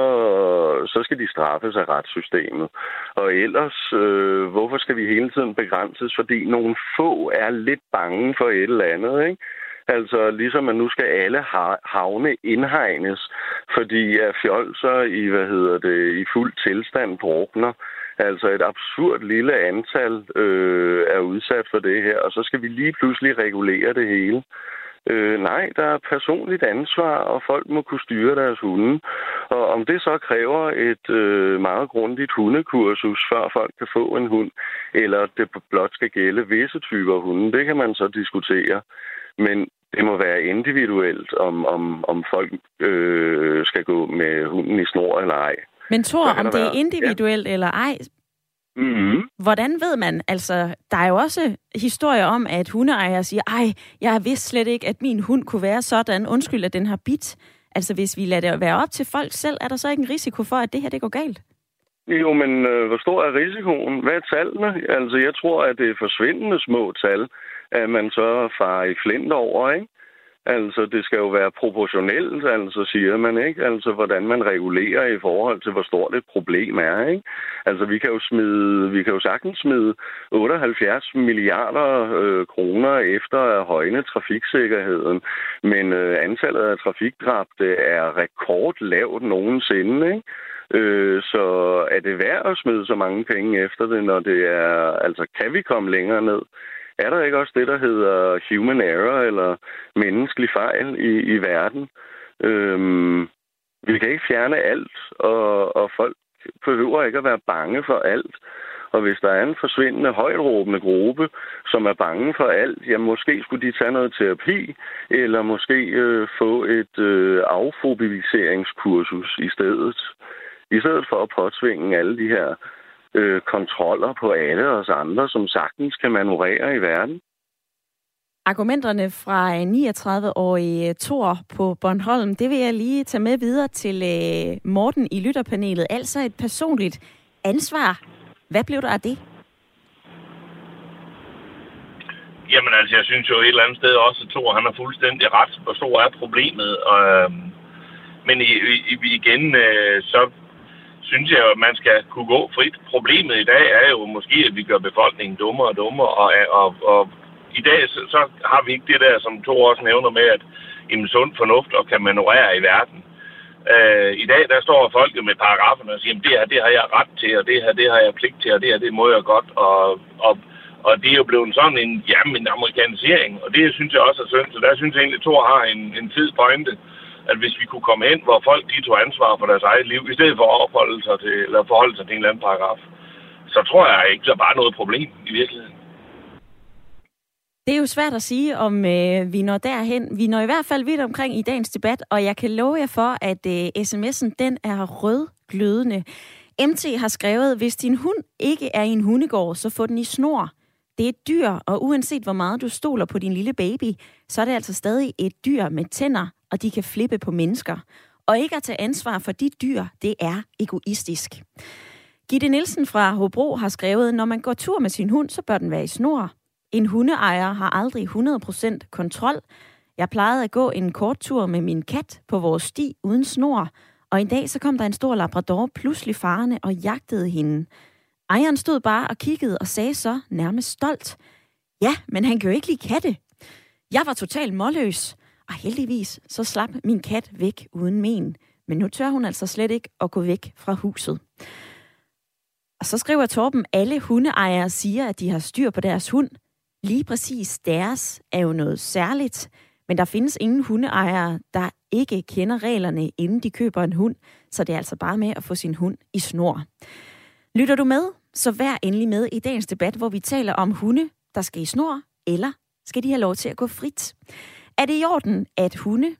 så skal de straffes af retssystemet. Og ellers, øh, hvorfor skal vi hele tiden begrænses? Fordi nogle få er lidt bange for et eller andet, ikke? Altså ligesom at nu skal alle havne indhegnes, fordi at fjolser i, hvad hedder det, i fuld tilstand drukner. Altså et absurd lille antal øh, er udsat for det her, og så skal vi lige pludselig regulere det hele. Øh, nej, der er personligt ansvar, og folk må kunne styre deres hunde. Og om det så kræver et øh, meget grundigt hundekursus, før folk kan få en hund, eller det blot skal gælde visse typer hunde, det kan man så diskutere. Men det må være individuelt, om, om, om folk øh, skal gå med hunden i snor eller ej. Men Thor, om det er individuelt ja. eller ej, Mm-hmm. Hvordan ved man, altså, der er jo også historier om, at hundeejere siger, ej, jeg vidste slet ikke, at min hund kunne være sådan, undskyld, at den har bit. Altså, hvis vi lader det være op til folk selv, er der så ikke en risiko for, at det her det går galt? Jo, men øh, hvor stor er risikoen? Hvad er tallene? Altså, jeg tror, at det er forsvindende små tal, at man så farer i flint over, ikke? Altså, det skal jo være proportionelt, altså, siger man, ikke? Altså, hvordan man regulerer i forhold til, hvor stort et problem er, ikke? Altså, vi kan jo, smide, vi kan jo sagtens smide 78 milliarder øh, kroner efter at højne trafiksikkerheden, men øh, antallet af trafikdrabte er rekordlavt nogensinde, ikke? Øh, så er det værd at smide så mange penge efter det, når det er... Altså, kan vi komme længere ned? Er der ikke også det, der hedder human error, eller menneskelig fejl i, i verden? Øhm, vi kan ikke fjerne alt, og, og folk behøver ikke at være bange for alt. Og hvis der er en forsvindende højtråbende gruppe, som er bange for alt, ja, måske skulle de tage noget terapi, eller måske øh, få et øh, affobiliseringskursus i stedet. I stedet for at påtvinge alle de her øh, kontroller på alle os andre, som sagtens kan manøvrere i verden. Argumenterne fra 39-årige Thor på Bornholm, det vil jeg lige tage med videre til øh, Morten i lytterpanelet. Altså et personligt ansvar. Hvad blev der af det? Jamen altså, jeg synes jo et eller andet sted også, at Thor han har fuldstændig ret. Hvor stor er problemet? Og, øh, men i, i, igen, øh, så synes jeg, at man skal kunne gå frit. Problemet i dag er jo måske, at vi gør befolkningen dummere og dummere, og, og, og i dag så, så har vi ikke det der, som to også nævner med, at en sund fornuft og kan manøvrere i verden. Øh, I dag, der står folket med paragraferne og siger, det her, det har jeg ret til, og det her, det har jeg pligt til, og det her, det må jeg godt. Og, og, og det er jo blevet sådan en, jamen, en amerikanisering, og det synes jeg også er synd. Så der synes jeg egentlig, at Thor har en, en tid pointe, at hvis vi kunne komme hen, hvor folk de tog ansvar for deres eget liv, i stedet for at opholde sig til, eller forholde sig til en eller anden paragraf, så tror jeg ikke, der er bare noget problem i virkeligheden. Det er jo svært at sige, om øh, vi når derhen. Vi når i hvert fald vidt omkring i dagens debat, og jeg kan love jer for, at øh, sms'en den er rødglødende. MT har skrevet, hvis din hund ikke er i en hundegård, så få den i snor. Det er et dyr, og uanset hvor meget du stoler på din lille baby, så er det altså stadig et dyr med tænder, og de kan flippe på mennesker. Og ikke at tage ansvar for de dyr, det er egoistisk. Gitte Nielsen fra Hobro har skrevet, når man går tur med sin hund, så bør den være i snor. En hundeejer har aldrig 100% kontrol. Jeg plejede at gå en kort tur med min kat på vores sti uden snor, og en dag så kom der en stor labrador pludselig farende og jagtede hende. Ejeren stod bare og kiggede og sagde så nærmest stolt, ja, men han kan jo ikke lide katte. Jeg var totalt målløs, og heldigvis så slap min kat væk uden men. Men nu tør hun altså slet ikke at gå væk fra huset. Og så skriver Torben, alle hundeejere siger, at de har styr på deres hund. Lige præcis deres er jo noget særligt, men der findes ingen hundeejere, der ikke kender reglerne, inden de køber en hund, så det er altså bare med at få sin hund i snor. Lytter du med, så vær endelig med i dagens debat, hvor vi taler om hunde, der skal i snor, eller skal de have lov til at gå frit? Er det i orden, at hunde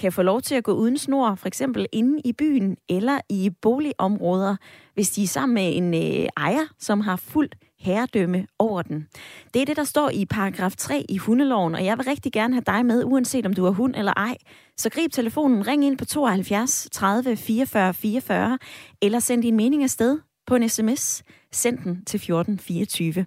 kan få lov til at gå uden snor, for eksempel inde i byen eller i boligområder, hvis de er sammen med en øh, ejer, som har fuldt herredømme over den. Det er det, der står i paragraf 3 i hundeloven, og jeg vil rigtig gerne have dig med, uanset om du er hund eller ej. Så grib telefonen, ring ind på 72 30 44 44, eller send din mening afsted på en sms. Send den til 1424.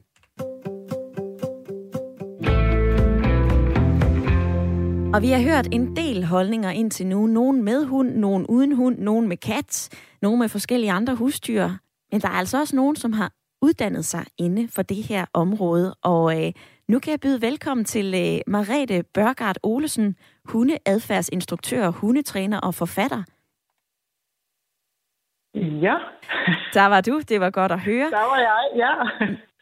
Og vi har hørt en del holdninger indtil nu. Nogen med hund, nogen uden hund, nogen med kat, nogen med forskellige andre husdyr. Men der er altså også nogen, som har uddannet sig inde for det her område. Og øh, nu kan jeg byde velkommen til øh, Marete Børgard Olesen, hundeadfærdsinstruktør, hundetræner og forfatter. Ja. Der var du, det var godt at høre. Der var jeg, ja.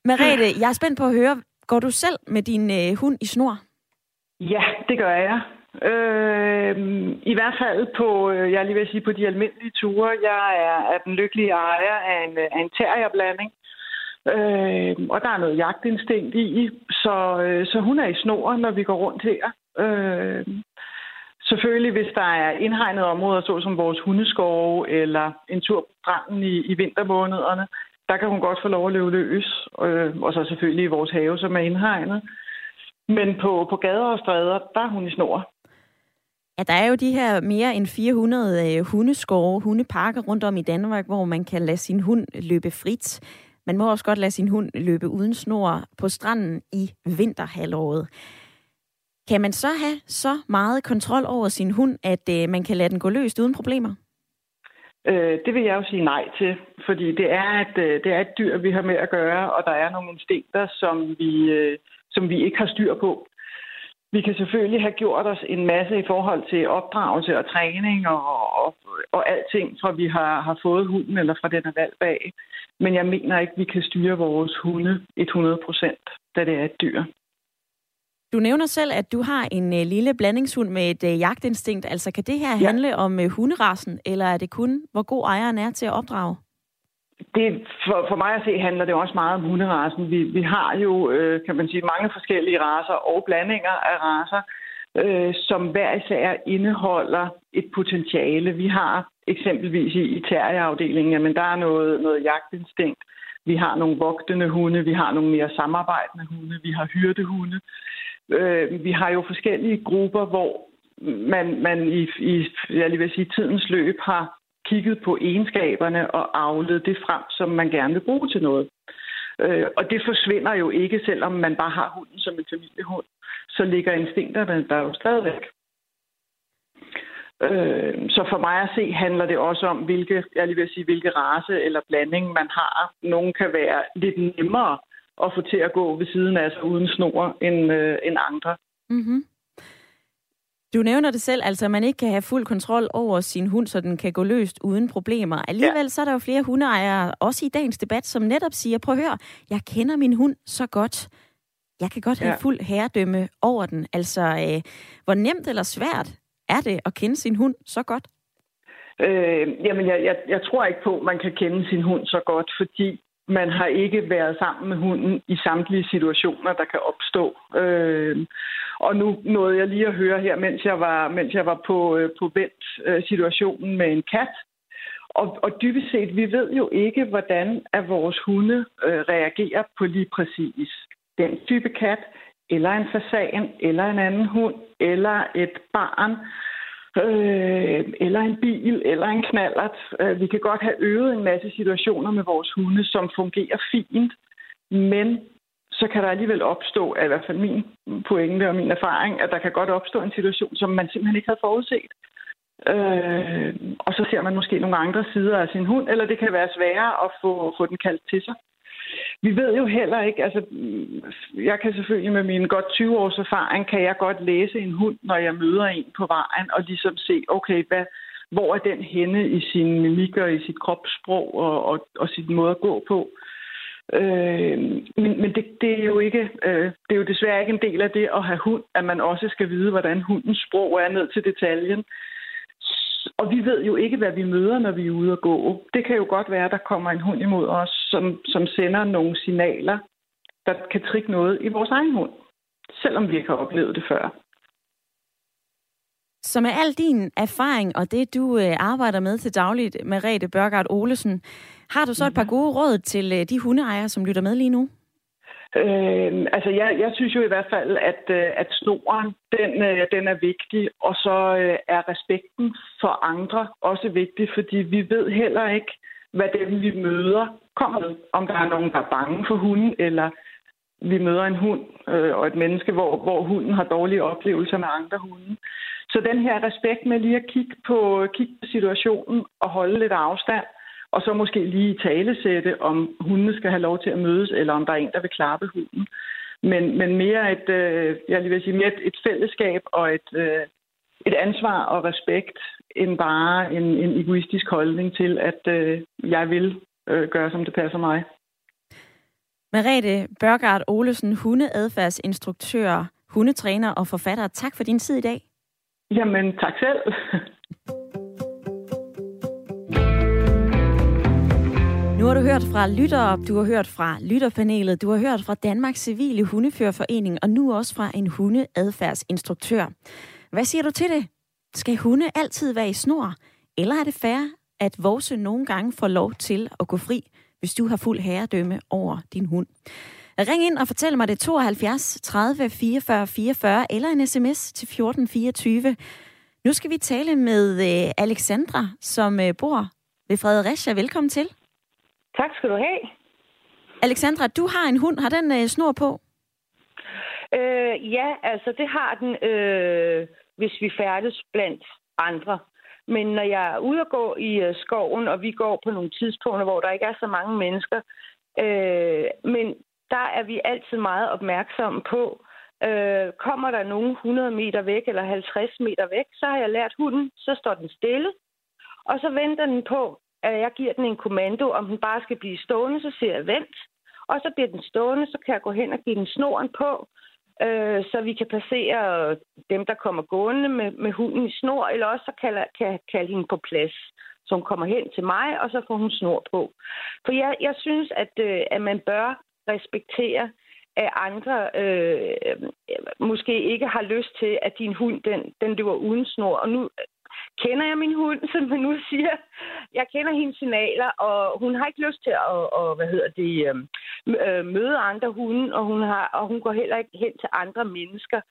Marete, jeg er spændt på at høre, går du selv med din øh, hund i snor? Ja, det gør jeg. Øh, I hvert fald på, øh, jeg lige vil sige, på de almindelige ture. Jeg er, er den lykkelige ejer af en, af en terrierblanding. Øh, og der er noget jagtinstinkt i, så, øh, så hun er i snor, når vi går rundt her. Øh, selvfølgelig, hvis der er indhegnede områder, såsom vores hundeskove eller en tur på stranden i, i vintermånederne, der kan hun godt få lov at løbe løs. Øh, og så selvfølgelig i vores have, som er indhegnet. Men på, på gader og stræder, der er hun i snor. Ja, der er jo de her mere end 400 øh, hundeskove, hundeparker rundt om i Danmark, hvor man kan lade sin hund løbe frit. Man må også godt lade sin hund løbe uden snor på stranden i vinterhalvåret. Kan man så have så meget kontrol over sin hund, at øh, man kan lade den gå løst uden problemer? Øh, det vil jeg jo sige nej til, fordi det er, et, øh, det er et dyr, vi har med at gøre, og der er nogle instinkter, som vi, øh, som vi ikke har styr på. Vi kan selvfølgelig have gjort os en masse i forhold til opdragelse og træning og, og, og alting, fra vi har, har fået hunden eller fra den er valgt bag. Men jeg mener ikke, vi kan styre vores hunde 100 procent, da det er et dyr. Du nævner selv, at du har en uh, lille blandingshund med et uh, jagtinstinkt. Altså, kan det her ja. handle om uh, hunderasen, eller er det kun, hvor god ejeren er til at opdrage? Det, for, for mig at se handler det også meget om hunderasen. Vi, vi har jo, øh, kan man sige, mange forskellige raser og blandinger af raser, øh, som hver især indeholder et potentiale. Vi har eksempelvis i, i terrierafdelingen, jamen der er noget, noget jagtinstinkt. Vi har nogle vogtende hunde, vi har nogle mere samarbejdende hunde, vi har hyrdehunde. Øh, vi har jo forskellige grupper, hvor man, man i, i jeg lige vil sige, tidens løb har kigget på egenskaberne og aflet det frem, som man gerne vil bruge til noget. Øh, og det forsvinder jo ikke, selvom man bare har hunden som en familiehund. Så ligger instinkterne der jo stadigvæk. Øh, så for mig at se handler det også om, hvilke, jeg lige vil sige, hvilke race eller blanding man har. Nogle kan være lidt nemmere at få til at gå ved siden af sig uden snor end, øh, end andre. Mm-hmm. Du nævner det selv, altså at man ikke kan have fuld kontrol over sin hund, så den kan gå løst uden problemer. Alligevel ja. så er der jo flere hundeejere, også i dagens debat, som netop siger, prøv at høre, jeg kender min hund så godt. Jeg kan godt have ja. fuld herredømme over den. Altså, øh, hvor nemt eller svært er det at kende sin hund så godt? Øh, jamen, jeg, jeg, jeg tror ikke på, at man kan kende sin hund så godt, fordi man har ikke været sammen med hunden i samtlige situationer, der kan opstå. Øh, og nu nåede jeg lige at høre her, mens jeg var, mens jeg var på, øh, på vent øh, situationen med en kat. Og, og dybest set, vi ved jo ikke, hvordan at vores hunde øh, reagerer på lige præcis den type kat, eller en fasan, eller en anden hund, eller et barn øh, eller en bil, eller en knallert. Øh, vi kan godt have øvet en masse situationer med vores hunde, som fungerer fint, men så kan der alligevel opstå, i hvert fald min pointe og min erfaring, at der kan godt opstå en situation, som man simpelthen ikke havde forudset. Øh, og så ser man måske nogle andre sider af sin hund, eller det kan være sværere at få, få den kaldt til sig. Vi ved jo heller ikke, altså jeg kan selvfølgelig med min godt 20 års erfaring, kan jeg godt læse en hund, når jeg møder en på vejen, og ligesom se, okay, hvad, hvor er den henne i sin mimik og i sit kropssprog og, og, og sit måde at gå på. Øh, men men det, det, er jo ikke, øh, det er jo desværre ikke en del af det at have hund, at man også skal vide, hvordan hundens sprog er ned til detaljen. Og vi ved jo ikke, hvad vi møder, når vi er ude at gå. Det kan jo godt være, at der kommer en hund imod os, som, som sender nogle signaler, der kan trigge noget i vores egen hund, selvom vi ikke har oplevet det før. Så med al din erfaring og det, du øh, arbejder med til dagligt, med Rete Børgard Olesen, har du så et par gode råd til øh, de hundeejere, som lytter med lige nu? Øh, altså, jeg, jeg synes jo i hvert fald, at, øh, at snoren, den, øh, den er vigtig, og så øh, er respekten for andre også vigtig, fordi vi ved heller ikke, hvad dem vi møder kommer med. Om der er nogen, der er bange for hunden, eller vi møder en hund øh, og et menneske, hvor, hvor hunden har dårlige oplevelser med andre hunde. Så den her respekt med lige at kigge på, kigge på situationen og holde lidt afstand, og så måske lige talesætte, om hundene skal have lov til at mødes, eller om der er en, der vil klappe hunden. Men, men mere et, øh, jeg vil sige, mere et, et fællesskab og et, øh, et ansvar og respekt, end bare en, en egoistisk holdning til, at øh, jeg vil øh, gøre, som det passer mig. Merete Børgard Olesen, hundeadfærdsinstruktør, hundetræner og forfatter. Tak for din tid i dag. Jamen, tak selv. Nu har du hørt fra lyttere, du har hørt fra lytterpanelet, du har hørt fra Danmarks Civile Hundeførerforening, og nu også fra en hundeadfærdsinstruktør. Hvad siger du til det? Skal hunde altid være i snor? Eller er det fair, at vores nogle gange får lov til at gå fri, hvis du har fuld herredømme over din hund? Ring ind og fortæl mig det 72 30 44 44 eller en sms til 1424. Nu skal vi tale med øh, Alexandra, som øh, bor ved Fredericia. Velkommen til. Tak skal du have. Alexandra, du har en hund. Har den øh, snor på? Øh, ja, altså det har den, øh, hvis vi færdes blandt andre. Men når jeg er ude og gå i øh, skoven, og vi går på nogle tidspunkter, hvor der ikke er så mange mennesker, øh, men der er vi altid meget opmærksomme på, øh, kommer der nogen 100 meter væk eller 50 meter væk, så har jeg lært hunden, så står den stille, og så venter den på, at jeg giver den en kommando, om den bare skal blive stående, så siger jeg vent. Og så bliver den stående, så kan jeg gå hen og give den snoren på, øh, så vi kan passere dem, der kommer gående med, med hunden i snor, eller også så kan jeg kan kalde hende på plads, så hun kommer hen til mig, og så får hun snor på. For jeg, jeg synes, at, øh, at man bør respektere, at andre øh, måske ikke har lyst til, at din hund den, den løber uden snor. Og nu kender jeg min hund, som man nu siger. Jeg kender hendes signaler, og hun har ikke lyst til at, og, hvad hedder det, øhm, øh, møde andre hunde, og hun, har, og hun går heller ikke hen til andre mennesker.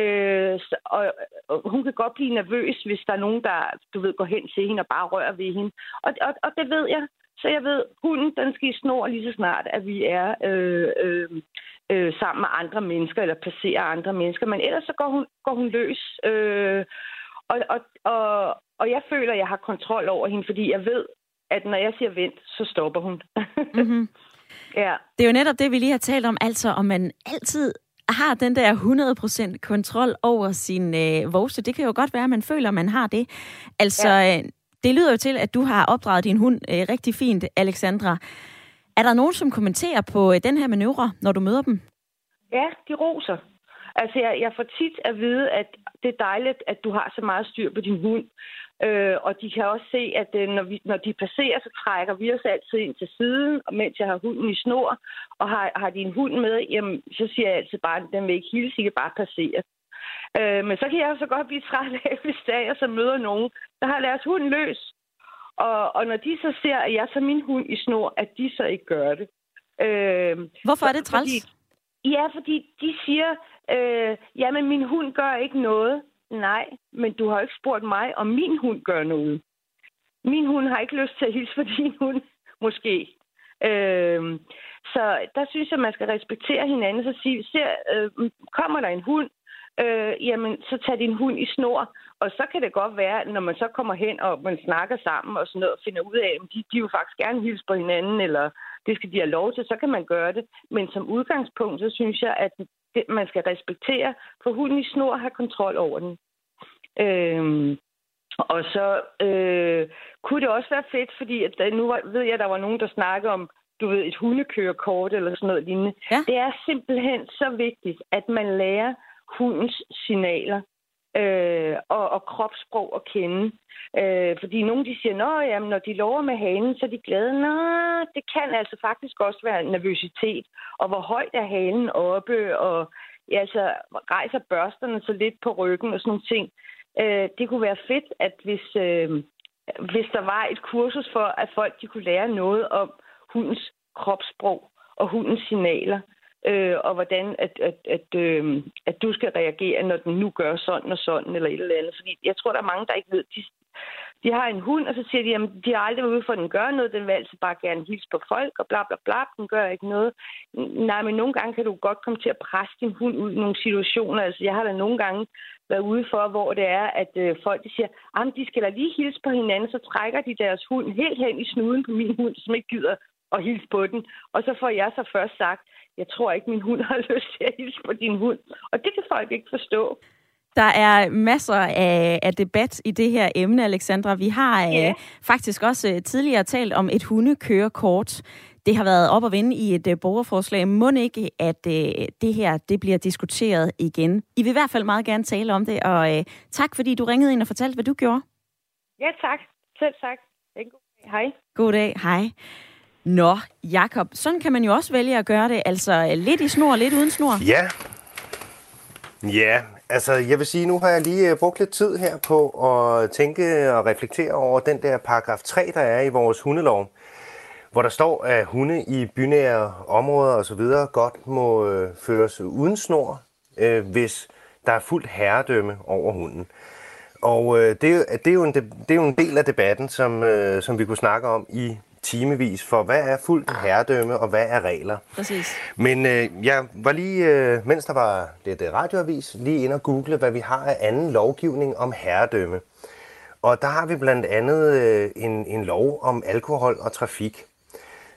Øh, og, og hun kan godt blive nervøs, hvis der er nogen, der du ved, går hen til hende og bare rører ved hende. Og, og, og det ved jeg. Så jeg ved, hunden den skal i snor lige så snart, at vi er øh, øh, øh, sammen med andre mennesker, eller passerer andre mennesker. Men ellers så går hun, går hun løs. Øh, og, og, og, og jeg føler, at jeg har kontrol over hende, fordi jeg ved, at når jeg siger vent, så stopper hun. mm-hmm. Ja. Det er jo netop det, vi lige har talt om, altså om man altid har den der 100% kontrol over sin øh, vovse. Det kan jo godt være, at man føler, at man har det. Altså, ja. øh, det lyder jo til, at du har opdraget din hund øh, rigtig fint, Alexandra. Er der nogen, som kommenterer på øh, den her manøvre, når du møder dem? Ja, de roser. Altså, jeg, jeg får tit at vide, at det er dejligt, at du har så meget styr på din hund. Øh, og de kan også se, at øh, når, vi, når de passerer, så trækker vi os altid ind til siden, og mens jeg har hunden i snor, og har, har de en hund med, jamen, så siger jeg altid bare, at den vil ikke hilse, I kan bare passere. Øh, men så kan jeg så godt blive træt af, hvis der så møder nogen, der har deres hund løs. Og, og når de så ser, at jeg tager min hund i snor, at de så ikke gør det. Øh, Hvorfor er det træls? Fordi, ja, fordi de siger, øh, jamen min hund gør ikke noget. Nej, men du har ikke spurgt mig, om min hund gør noget. Min hund har ikke lyst til at hilse for din hund, måske. Øh, så der synes jeg, man skal respektere hinanden. Så sige, ser, øh, kommer der en hund, øh, jamen så tag din hund i snor. Og så kan det godt være, når man så kommer hen og man snakker sammen og sådan noget, og finder ud af, at de, de vil faktisk gerne hilse på hinanden, eller det skal de have lov til, så kan man gøre det. Men som udgangspunkt, så synes jeg, at det, man skal respektere, for hunden i snor har kontrol over den. Øh, og så øh, kunne det også være fedt, fordi at der, nu ved jeg, at der var nogen, der snakkede om, du ved, et hundekørekort eller sådan noget lignende. Ja. Det er simpelthen så vigtigt, at man lærer hundens signaler øh, og, og kropssprog at kende. Øh, fordi nogle de siger, at jamen, når de lover med hanen, så er de glade. Nå, det kan altså faktisk også være nervøsitet. Og hvor højt er halen oppe, og ja, altså, rejser børsterne så lidt på ryggen og sådan nogle ting. Øh, det kunne være fedt, at hvis, øh, hvis der var et kursus for, at folk de kunne lære noget om hundens kropssprog og hundens signaler øh, og hvordan at, at, at, øh, at du skal reagere, når den nu gør sådan og sådan, eller et eller andet. Fordi jeg tror, der er mange, der ikke ved, de, de har en hund, og så siger de, at de har aldrig været ude for, at den gør noget, den vil altså bare gerne hilse på folk, og bla bla bla, den gør ikke noget. Nej, men nogle gange kan du godt komme til at presse din hund ud i nogle situationer. Altså, jeg har da nogle gange været ude for, hvor det er, at øh, folk de siger, at de skal da lige hilse på hinanden, så trækker de deres hund helt hen i snuden på min hund, som ikke gider at hilse på den. Og så får jeg så først sagt, jeg tror ikke, min hund har lyst til at hilse på din hund. Og det kan folk ikke forstå. Der er masser af, af debat i det her emne, Alexandra. Vi har øh, ja. øh, faktisk også øh, tidligere talt om et hundekørekort. Det har været op og vinde i et øh, borgerforslag. Må ikke, at øh, det her det bliver diskuteret igen? I vil i hvert fald meget gerne tale om det, og øh, tak fordi du ringede ind og fortalte, hvad du gjorde. Ja, tak. Selv tak. Hej. God dag. Hej. Nå, Jakob, sådan kan man jo også vælge at gøre det. Altså lidt i snor, lidt uden snor. Ja. Ja, altså jeg vil sige, nu har jeg lige øh, brugt lidt tid her på at tænke og reflektere over den der paragraf 3, der er i vores hundelov, hvor der står, at hunde i bynære områder osv. godt må øh, føres uden snor, øh, hvis der er fuldt herredømme over hunden. Og øh, det, er, det, er jo en, det er jo en del af debatten, som, øh, som vi kunne snakke om i timevis for, hvad er fuldt herredømme, og hvad er regler. Præcis. Men øh, jeg var lige, øh, mens der var lidt øh, radioavis, lige ind og google, hvad vi har af anden lovgivning om herredømme. Og der har vi blandt andet øh, en, en lov om alkohol og trafik,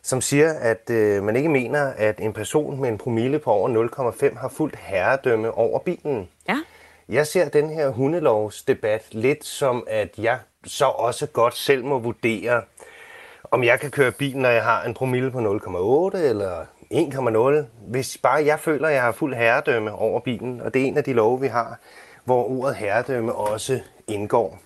som siger, at øh, man ikke mener, at en person med en promille på over 0,5 har fuldt herredømme over bilen. Ja. Jeg ser den her hundelovsdebat lidt som, at jeg så også godt selv må vurdere, om jeg kan køre bil, når jeg har en promille på 0,8 eller 1,0. Hvis bare jeg føler, at jeg har fuld herredømme over bilen, og det er en af de love, vi har, hvor ordet herredømme også indgår.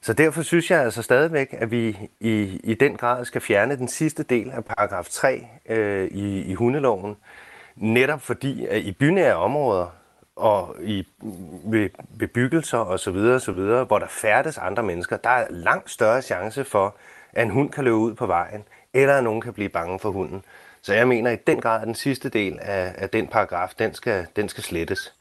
Så derfor synes jeg altså stadigvæk, at vi i, i den grad skal fjerne den sidste del af paragraf 3 øh, i, i hundeloven, netop fordi at i bynære områder og i bebyggelser osv., osv., hvor der færdes andre mennesker, der er langt større chance for, at en hund kan løbe ud på vejen, eller at nogen kan blive bange for hunden. Så jeg mener i den grad, at den sidste del af, af den paragraf, den skal, den skal slettes.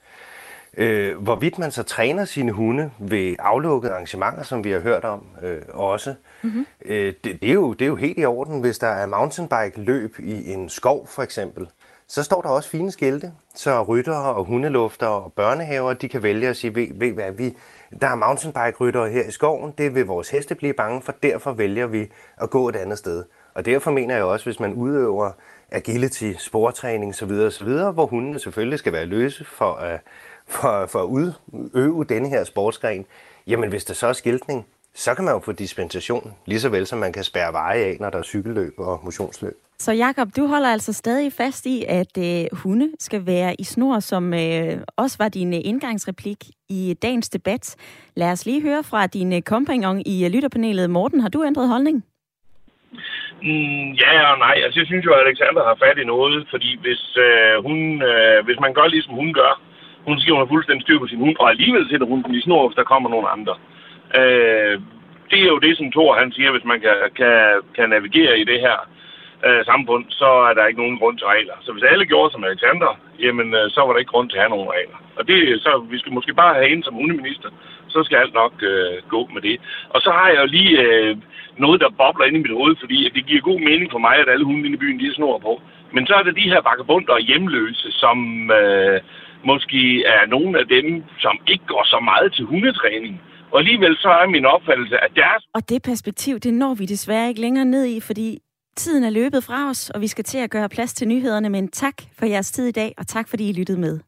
Øh, hvorvidt man så træner sine hunde ved aflukkede arrangementer, som vi har hørt om øh, også, mm-hmm. øh, det, det, er jo, det er jo helt i orden, hvis der er mountainbike-løb i en skov for eksempel. Så står der også fine skilte, så ryttere og hundelufter og børnehaver, de kan vælge at sige, ved, ved hvad, vi, der er mountainbike-ryttere her i skoven, det vil vores heste blive bange for, derfor vælger vi at gå et andet sted. Og derfor mener jeg også, hvis man udøver agility, sportræning osv., osv., hvor hundene selvfølgelig skal være løse for at, for, for at udøve denne her sportsgren. Jamen hvis der så er skiltning, så kan man jo få dispensation, lige så vel som man kan spærre veje af, når der er cykelløb og motionsløb. Så Jakob, du holder altså stadig fast i, at øh, hunde skal være i snor, som øh, også var din øh, indgangsreplik i dagens debat. Lad os lige høre fra din øh, kompagnon i øh, lytterpanelet. Morten, har du ændret holdning? Mm, ja og nej. Altså, jeg synes jo, at Alexander har fat i noget, fordi hvis, øh, hun, øh, hvis man gør, ligesom hun gør, hun siger, hun har fuldstændig styr på sin hund, og alligevel sætter hun den i snor, hvis der kommer nogen andre. Øh, Øh, det er jo det, som Thor han siger, hvis man kan, kan, kan navigere i det her øh, samfund, så er der ikke nogen grund til regler. Så hvis alle gjorde som Alexander, jamen øh, så var der ikke grund til at have nogen regler. Og det, så vi skal måske bare have en som hundeminister, så skal alt nok øh, gå med det. Og så har jeg jo lige øh, noget, der bobler ind i mit hoved, fordi det giver god mening for mig, at alle hunde i byen, de er snor på. Men så er det de her vagabunder og hjemløse, som øh, måske er nogle af dem, som ikke går så meget til hundetræning. Og alligevel så er min opfattelse, at deres... Og det perspektiv, det når vi desværre ikke længere ned i, fordi tiden er løbet fra os, og vi skal til at gøre plads til nyhederne. Men tak for jeres tid i dag, og tak fordi I lyttede med.